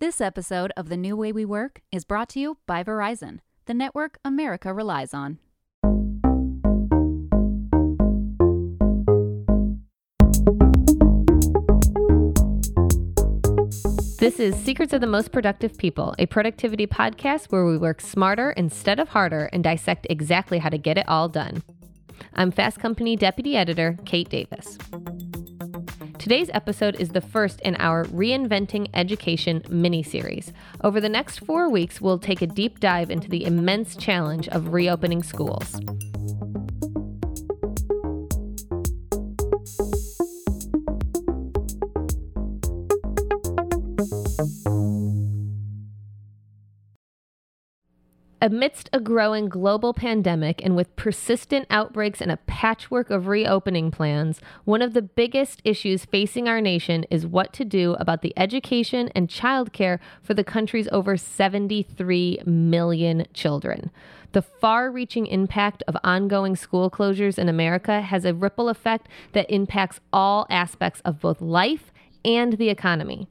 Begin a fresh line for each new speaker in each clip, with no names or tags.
This episode of The New Way We Work is brought to you by Verizon, the network America relies on.
This is Secrets of the Most Productive People, a productivity podcast where we work smarter instead of harder and dissect exactly how to get it all done. I'm Fast Company Deputy Editor Kate Davis. Today's episode is the first in our Reinventing Education mini series. Over the next four weeks, we'll take a deep dive into the immense challenge of reopening schools. Amidst a growing global pandemic and with persistent outbreaks and a patchwork of reopening plans, one of the biggest issues facing our nation is what to do about the education and childcare for the country's over 73 million children. The far reaching impact of ongoing school closures in America has a ripple effect that impacts all aspects of both life and the economy.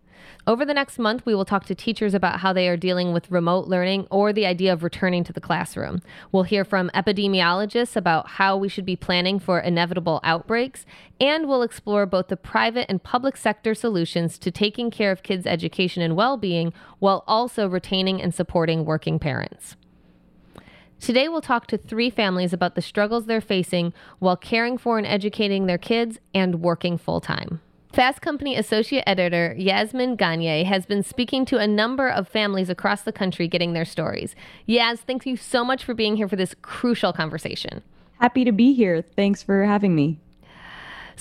Over the next month, we will talk to teachers about how they are dealing with remote learning or the idea of returning to the classroom. We'll hear from epidemiologists about how we should be planning for inevitable outbreaks, and we'll explore both the private and public sector solutions to taking care of kids' education and well being while also retaining and supporting working parents. Today, we'll talk to three families about the struggles they're facing while caring for and educating their kids and working full time. Fast Company Associate Editor Yazmin Gagne has been speaking to a number of families across the country getting their stories. Yas, thank you so much for being here for this crucial conversation.
Happy to be here. Thanks for having me.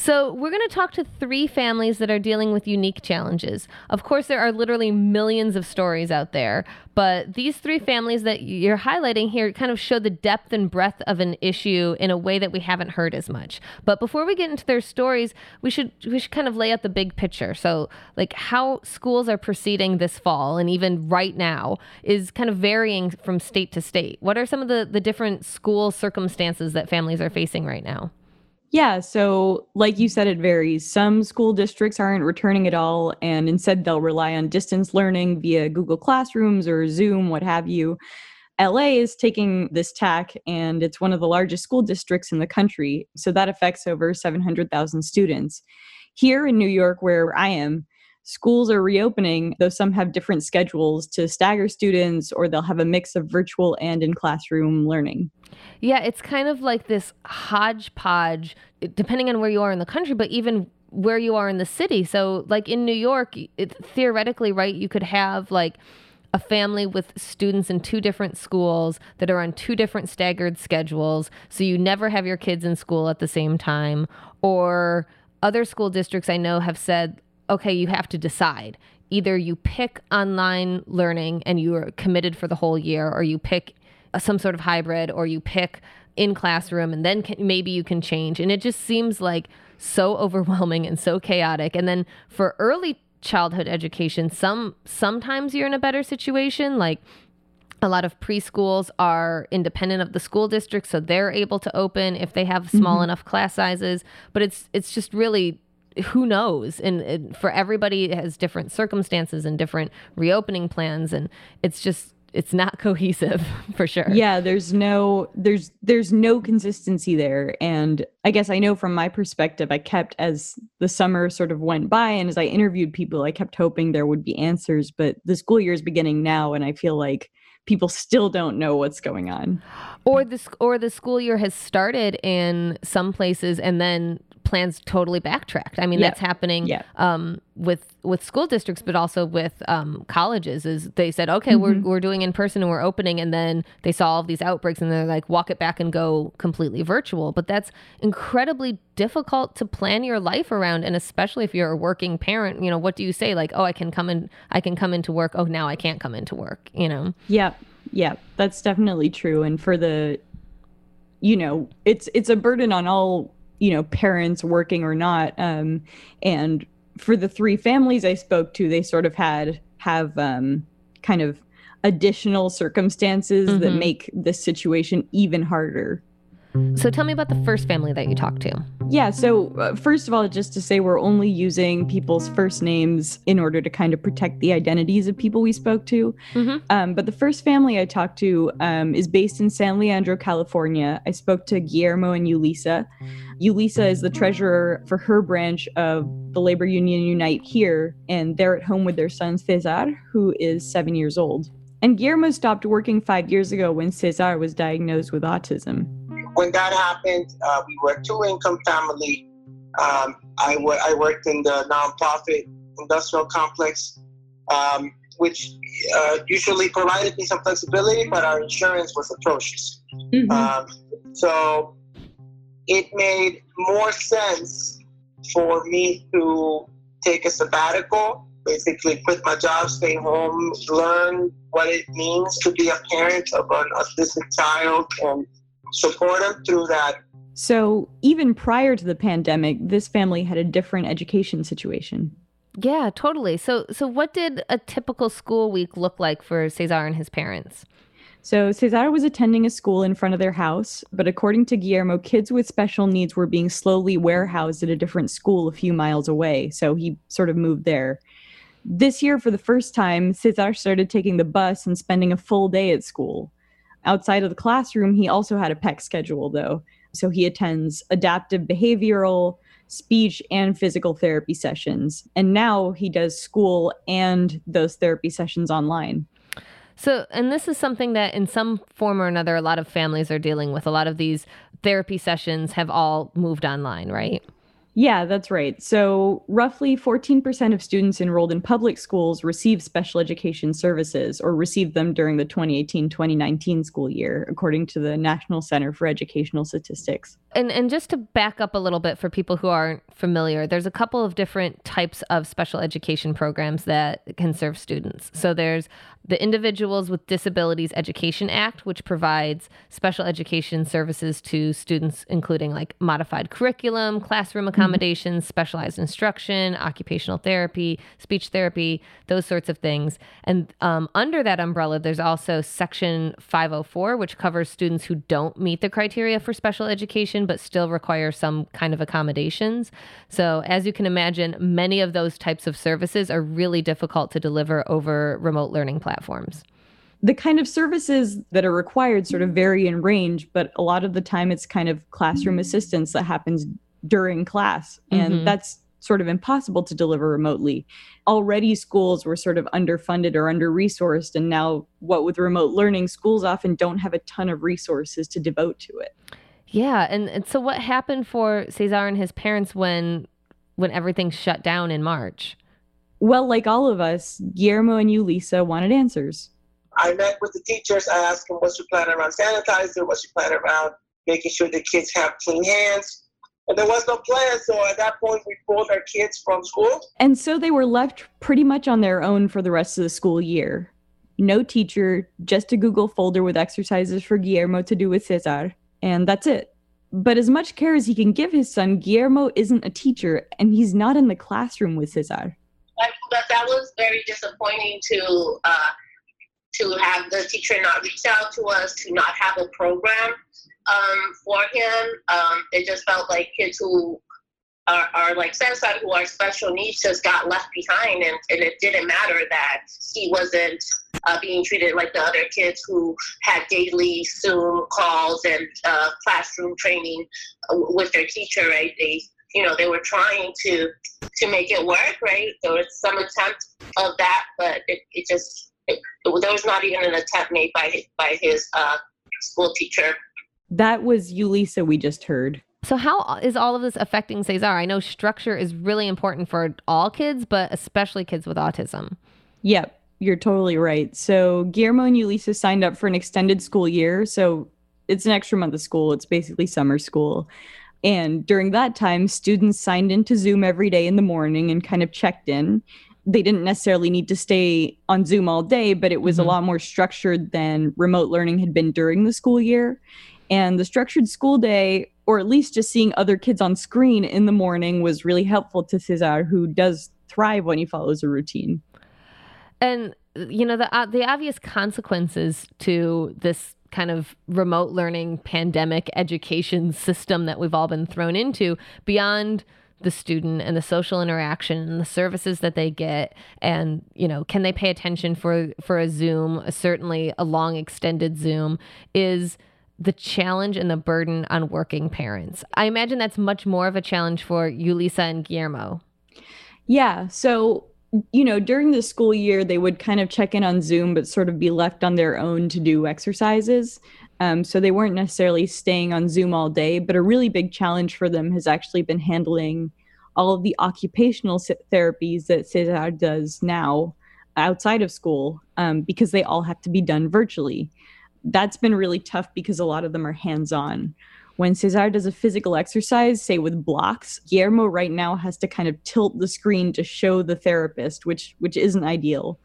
So, we're going to talk to three families that are dealing with unique challenges. Of course, there are literally millions of stories out there, but these three families that you're highlighting here kind of show the depth and breadth of an issue in a way that we haven't heard as much. But before we get into their stories, we should we should kind of lay out the big picture. So, like how schools are proceeding this fall and even right now is kind of varying from state to state. What are some of the the different school circumstances that families are facing right now?
Yeah, so like you said, it varies. Some school districts aren't returning at all, and instead they'll rely on distance learning via Google Classrooms or Zoom, what have you. LA is taking this tack, and it's one of the largest school districts in the country, so that affects over 700,000 students. Here in New York, where I am, schools are reopening, though some have different schedules to stagger students or they'll have a mix of virtual and in classroom learning.
Yeah, it's kind of like this hodgepodge, depending on where you are in the country, but even where you are in the city. So, like in New York, it, theoretically, right, you could have like a family with students in two different schools that are on two different staggered schedules. So you never have your kids in school at the same time. Or other school districts I know have said, okay, you have to decide. Either you pick online learning and you are committed for the whole year, or you pick some sort of hybrid, or you pick in classroom, and then can, maybe you can change. And it just seems like so overwhelming and so chaotic. And then for early childhood education, some sometimes you're in a better situation, like a lot of preschools are independent of the school district so they're able to open if they have small mm-hmm. enough class sizes but it's it's just really who knows and, and for everybody has different circumstances and different reopening plans and it's just it's not cohesive for sure.
Yeah, there's no there's there's no consistency there and I guess I know from my perspective I kept as the summer sort of went by and as I interviewed people I kept hoping there would be answers but the school year is beginning now and I feel like people still don't know what's going on.
Or the or the school year has started in some places and then plans totally backtracked. I mean, yep. that's happening
yep.
um, with with school districts, but also with um, colleges. Is they said, okay, mm-hmm. we're we're doing in person and we're opening, and then they saw all these outbreaks, and they're like, walk it back and go completely virtual. But that's incredibly difficult to plan your life around, and especially if you're a working parent. You know, what do you say? Like, oh, I can come in, I can come into work. Oh, now I can't come into work. You know.
Yeah, yeah, that's definitely true. And for the you know it's it's a burden on all you know parents working or not um, and for the three families i spoke to they sort of had have um, kind of additional circumstances mm-hmm. that make this situation even harder
So tell me about the first family that you talked to.
Yeah, so uh, first of all, just to say we're only using people's first names in order to kind of protect the identities of people we spoke to. Mm-hmm. Um, but the first family I talked to um, is based in San Leandro, California. I spoke to Guillermo and Yulisa. Yulisa is the treasurer for her branch of the labor union Unite here, and they're at home with their son Cesar, who is seven years old. And Guillermo stopped working five years ago when Cesar was diagnosed with autism.
When that happened, uh, we were a two income family. Um, I, w- I worked in the nonprofit industrial complex, um, which uh, usually provided me some flexibility, but our insurance was atrocious. Mm-hmm. Um, so it made more sense for me to take a sabbatical basically quit my job, stay home, learn what it means to be a parent of an autistic child, and support them through that.
So, even prior to the pandemic, this family had a different education situation.
Yeah, totally. So, so what did a typical school week look like for Cesar and his parents?
So Cesar was attending a school in front of their house, but according to Guillermo, kids with special needs were being slowly warehoused at a different school a few miles away. So he sort of moved there. This year, for the first time, Cesar started taking the bus and spending a full day at school. Outside of the classroom, he also had a PEC schedule, though. So he attends adaptive behavioral, speech, and physical therapy sessions. And now he does school and those therapy sessions online.
So, and this is something that in some form or another, a lot of families are dealing with. A lot of these therapy sessions have all moved online, right?
Yeah, that's right. So, roughly 14% of students enrolled in public schools receive special education services or received them during the 2018 2019 school year, according to the National Center for Educational Statistics.
And, and just to back up a little bit for people who aren't familiar, there's a couple of different types of special education programs that can serve students. So, there's the Individuals with Disabilities Education Act, which provides special education services to students, including like modified curriculum, classroom mm-hmm. accommodations, mm-hmm. specialized instruction, occupational therapy, speech therapy, those sorts of things. And um, under that umbrella, there's also Section 504, which covers students who don't meet the criteria for special education but still require some kind of accommodations. So, as you can imagine, many of those types of services are really difficult to deliver over remote learning platforms platforms?
The kind of services that are required sort of vary in range, but a lot of the time it's kind of classroom assistance that happens during class. And mm-hmm. that's sort of impossible to deliver remotely. Already, schools were sort of underfunded or under resourced. And now, what with remote learning, schools often don't have a ton of resources to devote to it.
Yeah. And, and so, what happened for Cesar and his parents when when everything shut down in March?
Well, like all of us, Guillermo and Yulisa, wanted answers.
I met with the teachers. I asked them, what's your plan around sanitizer? What's your plan around making sure the kids have clean hands? And there was no plan. So at that point, we pulled our kids from school.
And so they were left pretty much on their own for the rest of the school year. No teacher, just a Google folder with exercises for Guillermo to do with Cesar. And that's it. But as much care as he can give his son, Guillermo isn't a teacher and he's not in the classroom with Cesar
but that was very disappointing to uh, to have the teacher not reach out to us, to not have a program um, for him. Um, it just felt like kids who are, are like Cesar who are special needs just got left behind, and, and it didn't matter that he wasn't uh, being treated like the other kids who had daily Zoom calls and uh, classroom training uh, with their teacher. Right? They you know, they were trying to to make it work, right? There was some attempt of that, but it, it just it, it, there was not even an attempt made by his, by his uh, school teacher.
That was Yulisa we just heard.
So how is all of this affecting Cesar? I know structure is really important for all kids, but especially kids with autism.
Yep, you're totally right. So Guillermo and Yulisa signed up for an extended school year. So it's an extra month of school. It's basically summer school. And during that time, students signed into Zoom every day in the morning and kind of checked in. They didn't necessarily need to stay on Zoom all day, but it was mm-hmm. a lot more structured than remote learning had been during the school year. And the structured school day, or at least just seeing other kids on screen in the morning, was really helpful to Cesar, who does thrive when he follows a routine.
And you know the uh, the obvious consequences to this kind of remote learning pandemic education system that we've all been thrown into beyond the student and the social interaction and the services that they get and you know can they pay attention for for a zoom? Certainly a long extended zoom is the challenge and the burden on working parents. I imagine that's much more of a challenge for Yulisa and guillermo.
Yeah. So you know during the school year they would kind of check in on zoom but sort of be left on their own to do exercises um, so they weren't necessarily staying on Zoom all day, but a really big challenge for them has actually been handling all of the occupational therapies that Cesar does now outside of school um, because they all have to be done virtually. That's been really tough because a lot of them are hands on. When Cesar does a physical exercise, say with blocks, Guillermo right now has to kind of tilt the screen to show the therapist, which which isn't ideal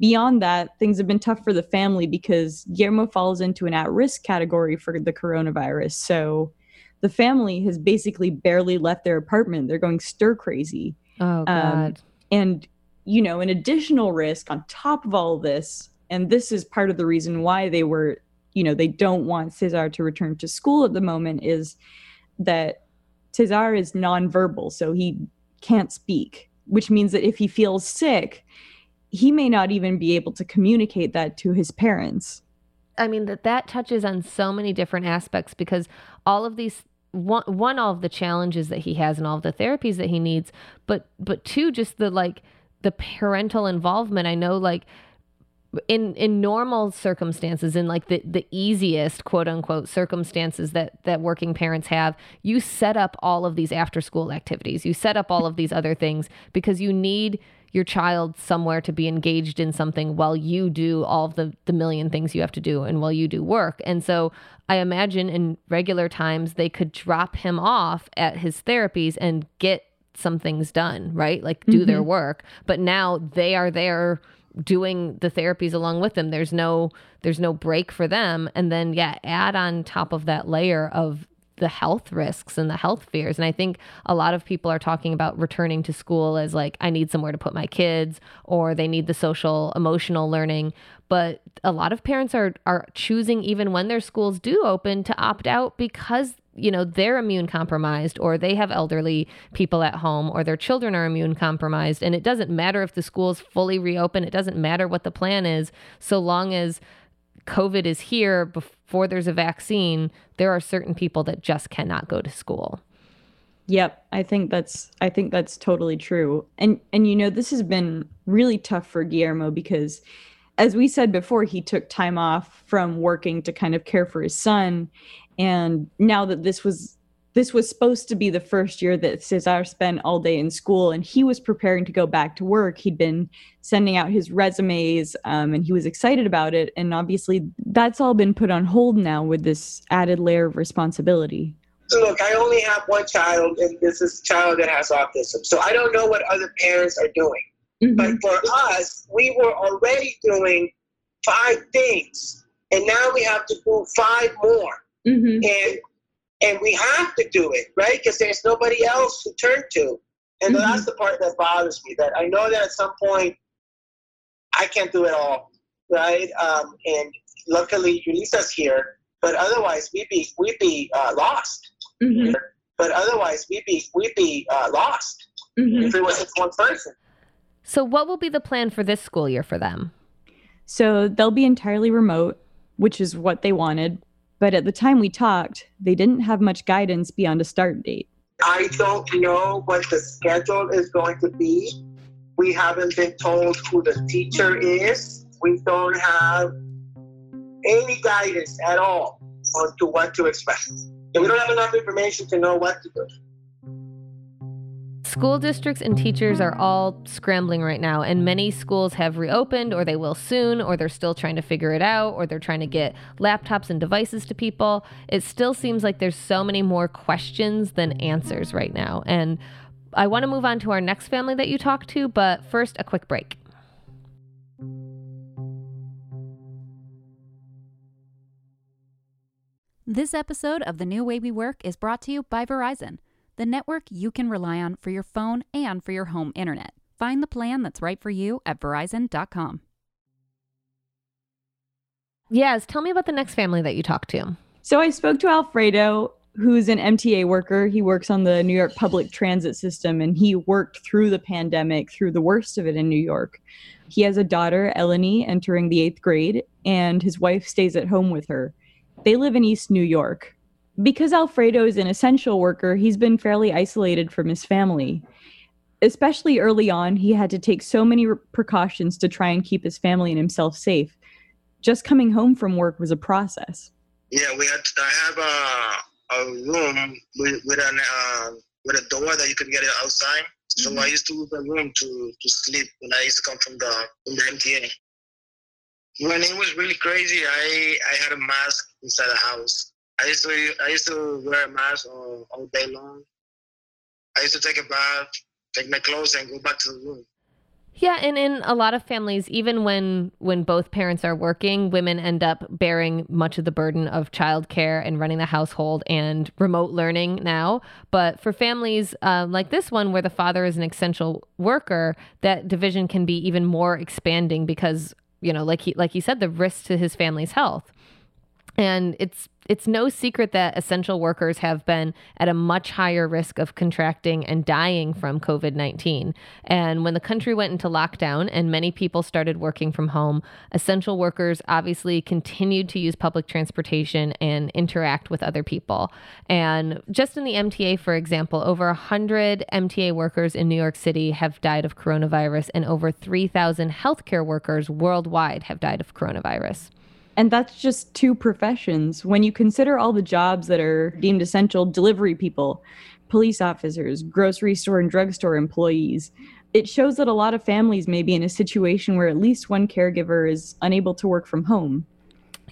beyond that, things have been tough for the family because Guillermo falls into an at risk category for the coronavirus. So the family has basically barely left their apartment. They're going stir crazy.
Oh, um, God. Um,
and, you know, an additional risk on top of all this, and this is part of the reason why they were, you know, they don't want Cesar to return to school at the moment, is that Cesar is nonverbal. So he can't speak, which means that if he feels sick, he may not even be able to communicate that to his parents.
I mean that that touches on so many different aspects because all of these one one all of the challenges that he has and all of the therapies that he needs, but but two just the like the parental involvement. I know like in in normal circumstances in like the the easiest quote unquote circumstances that that working parents have you set up all of these after school activities you set up all of these other things because you need your child somewhere to be engaged in something while you do all of the, the million things you have to do and while you do work. And so I imagine in regular times they could drop him off at his therapies and get some things done, right? Like do mm-hmm. their work. But now they are there doing the therapies along with them. There's no there's no break for them. And then yeah, add on top of that layer of the health risks and the health fears. And I think a lot of people are talking about returning to school as like, I need somewhere to put my kids, or they need the social emotional learning. But a lot of parents are are choosing even when their schools do open to opt out because you know they're immune compromised or they have elderly people at home or their children are immune compromised and it doesn't matter if the schools fully reopen it doesn't matter what the plan is so long as COVID is here before there's a vaccine, there are certain people that just cannot go to school.
Yep, I think that's I think that's totally true. And and you know, this has been really tough for Guillermo because as we said before, he took time off from working to kind of care for his son. And now that this was this was supposed to be the first year that Cesar spent all day in school and he was preparing to go back to work. He'd been sending out his resumes um, and he was excited about it. And obviously, that's all been put on hold now with this added layer of responsibility.
So look, I only have one child, and this is a child that has autism. So I don't know what other parents are doing. Mm-hmm. But for us, we were already doing five things, and now we have to do five more. Mm-hmm. And and we have to do it, right? Because there's nobody else to turn to. And mm-hmm. that's the part that bothers me. That I know that at some point I can't do it all, right? Um, and luckily Yulisa's here, but otherwise we'd be we'd be uh, lost. Mm-hmm. But otherwise we'd be we'd be uh, lost mm-hmm. if it was just one person.
So, what will be the plan for this school year for them?
So they'll be entirely remote, which is what they wanted. But at the time we talked, they didn't have much guidance beyond a start date.
I don't know what the schedule is going to be. We haven't been told who the teacher is. We don't have any guidance at all on to what to expect. And we don't have enough information to know what to do.
School districts and teachers are all scrambling right now, and many schools have reopened, or they will soon, or they're still trying to figure it out, or they're trying to get laptops and devices to people. It still seems like there's so many more questions than answers right now. And I want to move on to our next family that you talked to, but first, a quick break.
This episode of The New Way We Work is brought to you by Verizon the network you can rely on for your phone and for your home internet. Find the plan that's right for you at verizon.com.
Yaz, tell me about the next family that you talked to.
So I spoke to Alfredo, who's an MTA worker. He works on the New York public transit system and he worked through the pandemic, through the worst of it in New York. He has a daughter, Eleni, entering the eighth grade, and his wife stays at home with her. They live in East New York. Because Alfredo is an essential worker, he's been fairly isolated from his family. Especially early on, he had to take so many precautions to try and keep his family and himself safe. Just coming home from work was a process.
Yeah, we had. I have a, a room with, with an uh, with a door that you can get it outside. So mm-hmm. I used to use the room to, to sleep when I used to come from the from the MTA. When it was really crazy, I, I had a mask inside the house. I used to I used to wear a mask all, all day long. I used to take a bath, take my clothes, and go back to the room.
Yeah, and in a lot of families, even when when both parents are working, women end up bearing much of the burden of childcare and running the household and remote learning now. But for families uh, like this one, where the father is an essential worker, that division can be even more expanding because you know, like he like he said, the risk to his family's health. And it's it's no secret that essential workers have been at a much higher risk of contracting and dying from COVID 19. And when the country went into lockdown and many people started working from home, essential workers obviously continued to use public transportation and interact with other people. And just in the MTA, for example, over 100 MTA workers in New York City have died of coronavirus, and over 3,000 healthcare workers worldwide have died of coronavirus.
And that's just two professions. When you consider all the jobs that are deemed essential delivery people, police officers, grocery store and drugstore employees, it shows that a lot of families may be in a situation where at least one caregiver is unable to work from home.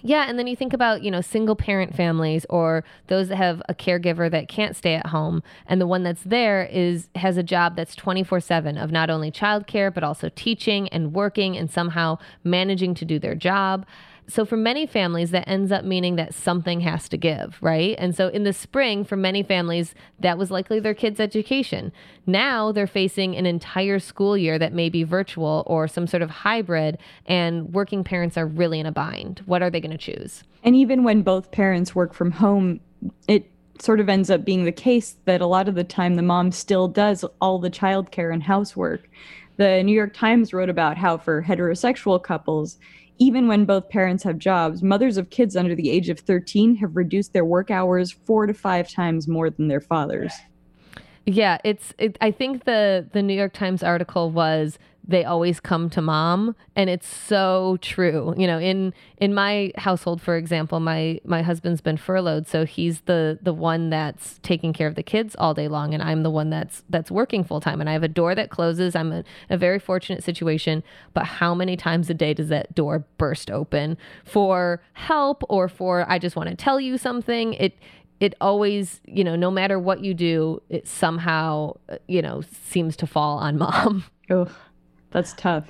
Yeah, and then you think about, you know, single parent families or those that have a caregiver that can't stay at home and the one that's there is has a job that's 24/7 of not only childcare but also teaching and working and somehow managing to do their job so for many families that ends up meaning that something has to give right? And so in the spring for many families that was likely their kids education. Now they're facing an entire school year that may be virtual or some sort of hybrid and working parents are really in a bind. What are they going to choose?
And even when both parents work from home it sort of ends up being the case that a lot of the time the mom still does all the childcare and housework. The New York Times wrote about how for heterosexual couples, even when both parents have jobs, mothers of kids under the age of 13 have reduced their work hours four to five times more than their fathers.
Yeah, it's. It, I think the the New York Times article was they always come to mom and it's so true. You know in in my household for example my my husband's been furloughed so he's the the one that's taking care of the kids all day long and i'm the one that's that's working full time and i have a door that closes. I'm in a very fortunate situation but how many times a day does that door burst open for help or for i just want to tell you something it it always, you know, no matter what you do, it somehow, uh, you know, seems to fall on mom.
Oh, that's tough.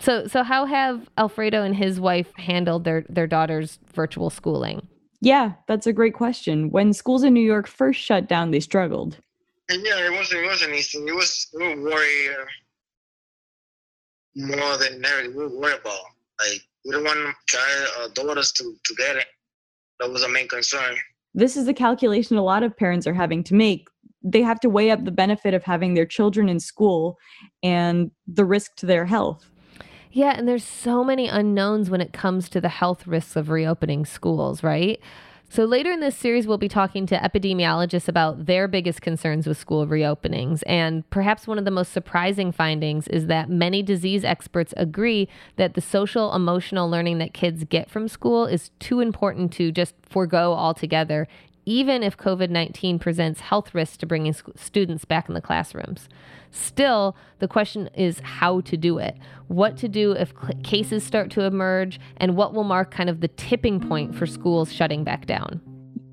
So so how have Alfredo and his wife handled their their daughter's virtual schooling?
Yeah, that's a great question. When schools in New York first shut down, they struggled.
Yeah, it wasn't it wasn't easy. It was we were worried uh, more than ever. We were worried about like we don't want child uh, daughters to to get it. That was a main concern.
This is the calculation a lot of parents are having to make they have to weigh up the benefit of having their children in school and the risk to their health.
Yeah, and there's so many unknowns when it comes to the health risks of reopening schools, right? So, later in this series, we'll be talking to epidemiologists about their biggest concerns with school reopenings. And perhaps one of the most surprising findings is that many disease experts agree that the social emotional learning that kids get from school is too important to just forego altogether even if COVID 19 presents health risks to bringing students back in the classrooms. Still, the question is how to do it. What to do if cl- cases start to emerge, and what will mark kind of the tipping point for schools shutting back down.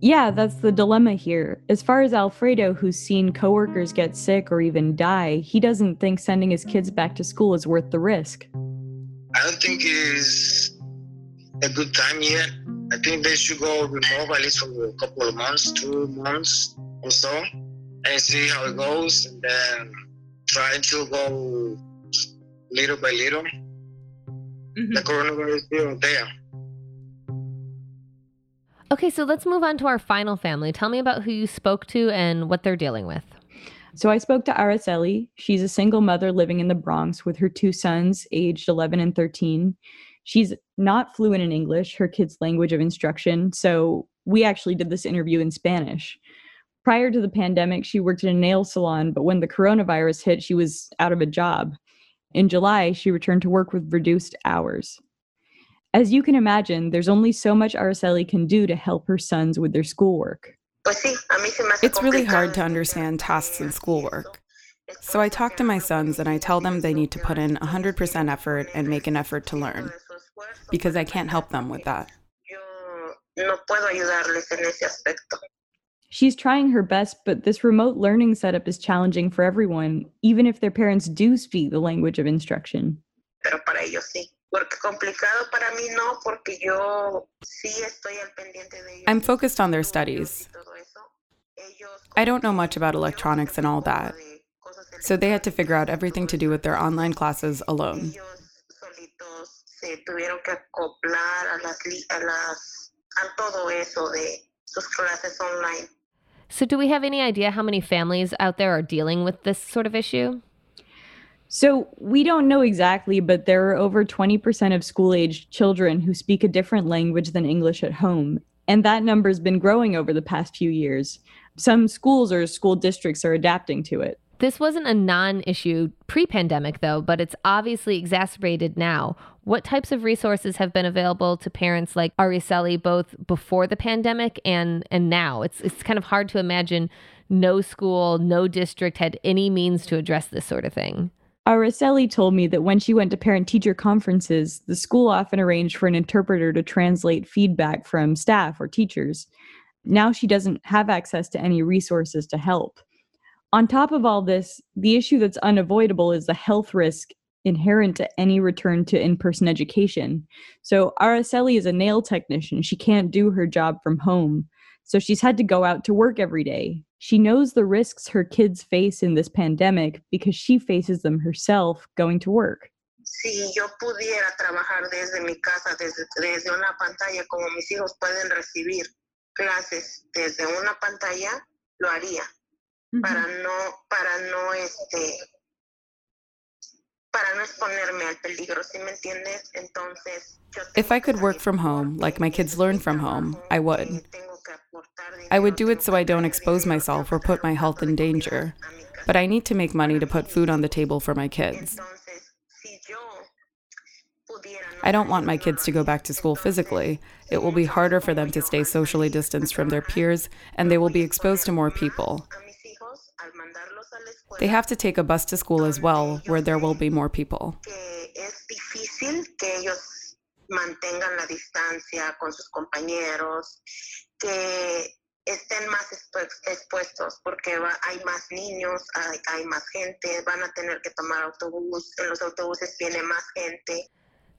Yeah, that's the dilemma here. As far as Alfredo, who's seen coworkers get sick or even die, he doesn't think sending his kids back to school is worth the risk.
I don't think it's a good time yet I think they should go remove at least for a couple of months, two months or so, and see how it goes, and then try to go little by little. Mm-hmm. The coronavirus is still there.
Okay, so let's move on to our final family. Tell me about who you spoke to and what they're dealing with.
So I spoke to Araceli. She's a single mother living in the Bronx with her two sons, aged 11 and 13. She's not fluent in English, her kid's language of instruction. So we actually did this interview in Spanish. Prior to the pandemic, she worked in a nail salon, but when the coronavirus hit, she was out of a job. In July, she returned to work with reduced hours. As you can imagine, there's only so much Araceli can do to help her sons with their schoolwork.
It's really hard to understand tasks and schoolwork. So I talk to my sons and I tell them they need to put in 100% effort and make an effort to learn, because I can't help them with that.
She's trying her best, but this remote learning setup is challenging for everyone, even if their parents do speak the language of instruction.
I'm focused on their studies. I don't know much about electronics and all that. So they had to figure out everything to do with their online classes alone.
So, do we have any idea how many families out there are dealing with this sort of issue?
So, we don't know exactly, but there are over 20% of school aged children who speak a different language than English at home. And that number has been growing over the past few years. Some schools or school districts are adapting to it.
This wasn't a non issue pre pandemic, though, but it's obviously exacerbated now. What types of resources have been available to parents like Araceli both before the pandemic and, and now? It's, it's kind of hard to imagine no school, no district had any means to address this sort of thing.
Araceli told me that when she went to parent teacher conferences, the school often arranged for an interpreter to translate feedback from staff or teachers. Now she doesn't have access to any resources to help. On top of all this, the issue that's unavoidable is the health risk inherent to any return to in person education. So, Araceli is a nail technician. She can't do her job from home. So, she's had to go out to work every day. She knows the risks her kids face in this pandemic because she faces them herself going to work.
Si yo pudiera trabajar desde mi casa, desde, desde una pantalla, como mis hijos pueden recibir clases desde una pantalla, lo haría para no, para no, para no exponerme
if I could work from home, like my kids learn from home, I would. I would do it so I don't expose myself or put my health in danger. But I need to make money to put food on the table for my kids. I don't want my kids to go back to school physically. It will be harder for them to stay socially distanced from their peers, and they will be exposed to more people. They have to take a bus to school as well, where there will be more people.
estén más expuestos porque hay más niños, hay, hay, más gente, van a tener que tomar autobús, en los autobuses más gente.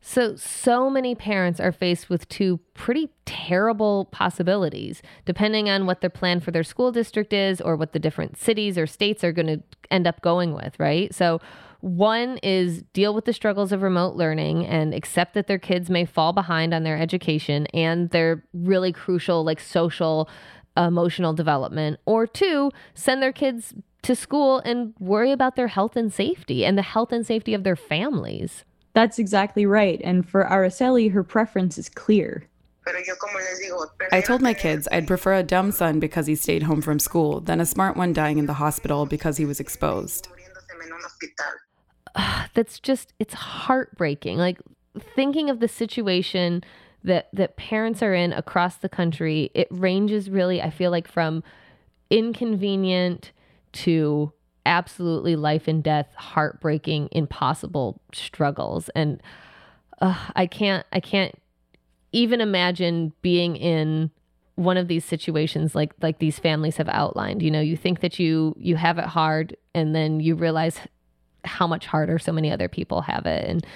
So, so many parents are faced with two pretty terrible possibilities, depending on what their plan for their school district is or what the different cities or states are going to end up going with, right? So, one is deal with the struggles of remote learning and accept that their kids may fall behind on their education and their really crucial, like social, emotional development. Or two, send their kids to school and worry about their health and safety and the health and safety of their families.
That's exactly right. And for Araceli, her preference is clear.
I told my kids I'd prefer a dumb son because he stayed home from school than a smart one dying in the hospital because he was exposed.
That's just, it's heartbreaking. Like thinking of the situation that, that parents are in across the country, it ranges really, I feel like, from inconvenient to absolutely life and death, heartbreaking, impossible struggles. And uh, I can't, I can't even imagine being in one of these situations like like these families have outlined you know you think that you you have it hard and then you realize how much harder so many other people have it and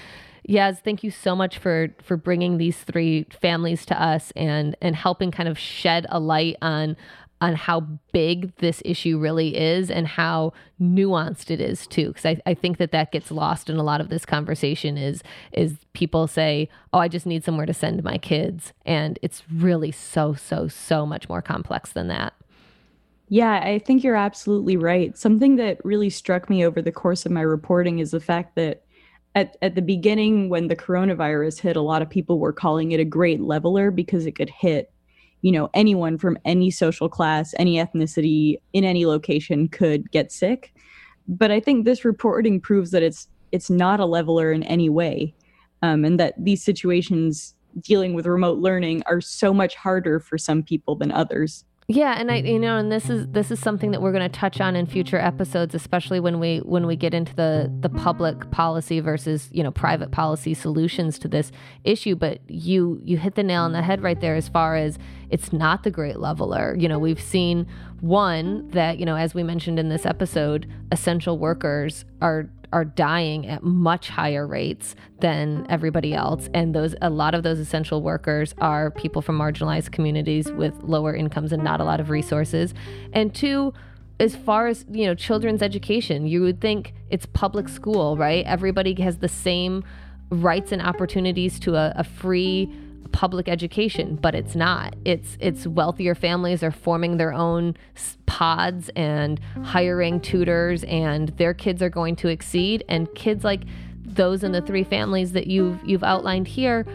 Yaz, thank you so much for for bringing these three families to us and and helping kind of shed a light on on how big this issue really is and how nuanced it is too because I, I think that that gets lost in a lot of this conversation is is people say oh i just need somewhere to send my kids and it's really so so so much more complex than that
yeah, I think you're absolutely right. Something that really struck me over the course of my reporting is the fact that at, at the beginning, when the coronavirus hit, a lot of people were calling it a great leveler because it could hit, you know, anyone from any social class, any ethnicity, in any location could get sick. But I think this reporting proves that it's it's not a leveler in any way, um, and that these situations dealing with remote learning are so much harder for some people than others.
Yeah, and I you know, and this is this is something that we're going to touch on in future episodes, especially when we when we get into the the public policy versus you know private policy solutions to this issue. But you you hit the nail on the head right there as far as it's not the great leveler. You know, we've seen one that you know, as we mentioned in this episode, essential workers are are dying at much higher rates than everybody else. And those a lot of those essential workers are people from marginalized communities with lower incomes and not a lot of resources. And two as far as you know children's education you would think it's public school right? Everybody has the same rights and opportunities to a, a free public education, but it's not. It's it's wealthier families are forming their own pods and hiring tutors and their kids are going to exceed and kids like those in the three families that you've you've outlined here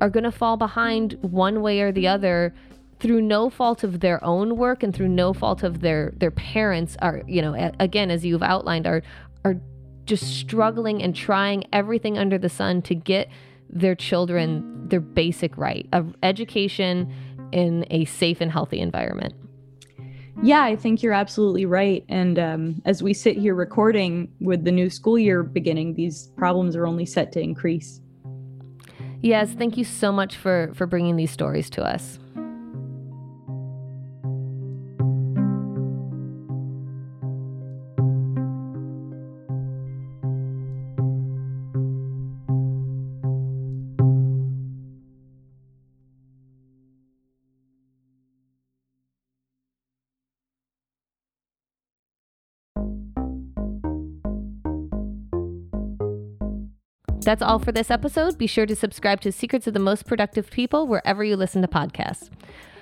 are going to fall behind one way or the other through no fault of their own work and through no fault of their their parents are you know again as you've outlined are are just struggling and trying everything under the sun to get their children their basic right of education in a safe and healthy environment.
Yeah, I think you're absolutely right. And um, as we sit here recording with the new school year beginning, these problems are only set to increase.
Yaz, thank you so much for for bringing these stories to us. That's all for this episode. Be sure to subscribe to Secrets of the Most Productive People wherever you listen to podcasts.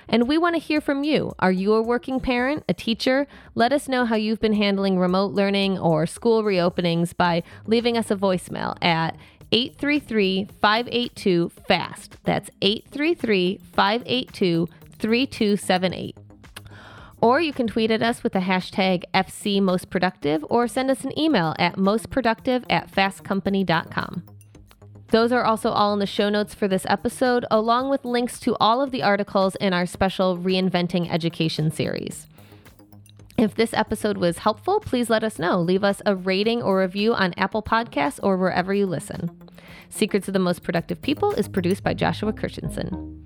And we want to hear from you. Are you a working parent, a teacher? Let us know how you've been handling remote learning or school reopenings by leaving us a voicemail at 833 582 FAST. That's 833 582 3278. Or you can tweet at us with the hashtag FCMostProductive or send us an email at mostproductive at fastcompany.com. Those are also all in the show notes for this episode, along with links to all of the articles in our special Reinventing Education series. If this episode was helpful, please let us know. Leave us a rating or review on Apple Podcasts or wherever you listen. Secrets of the Most Productive People is produced by Joshua Christensen.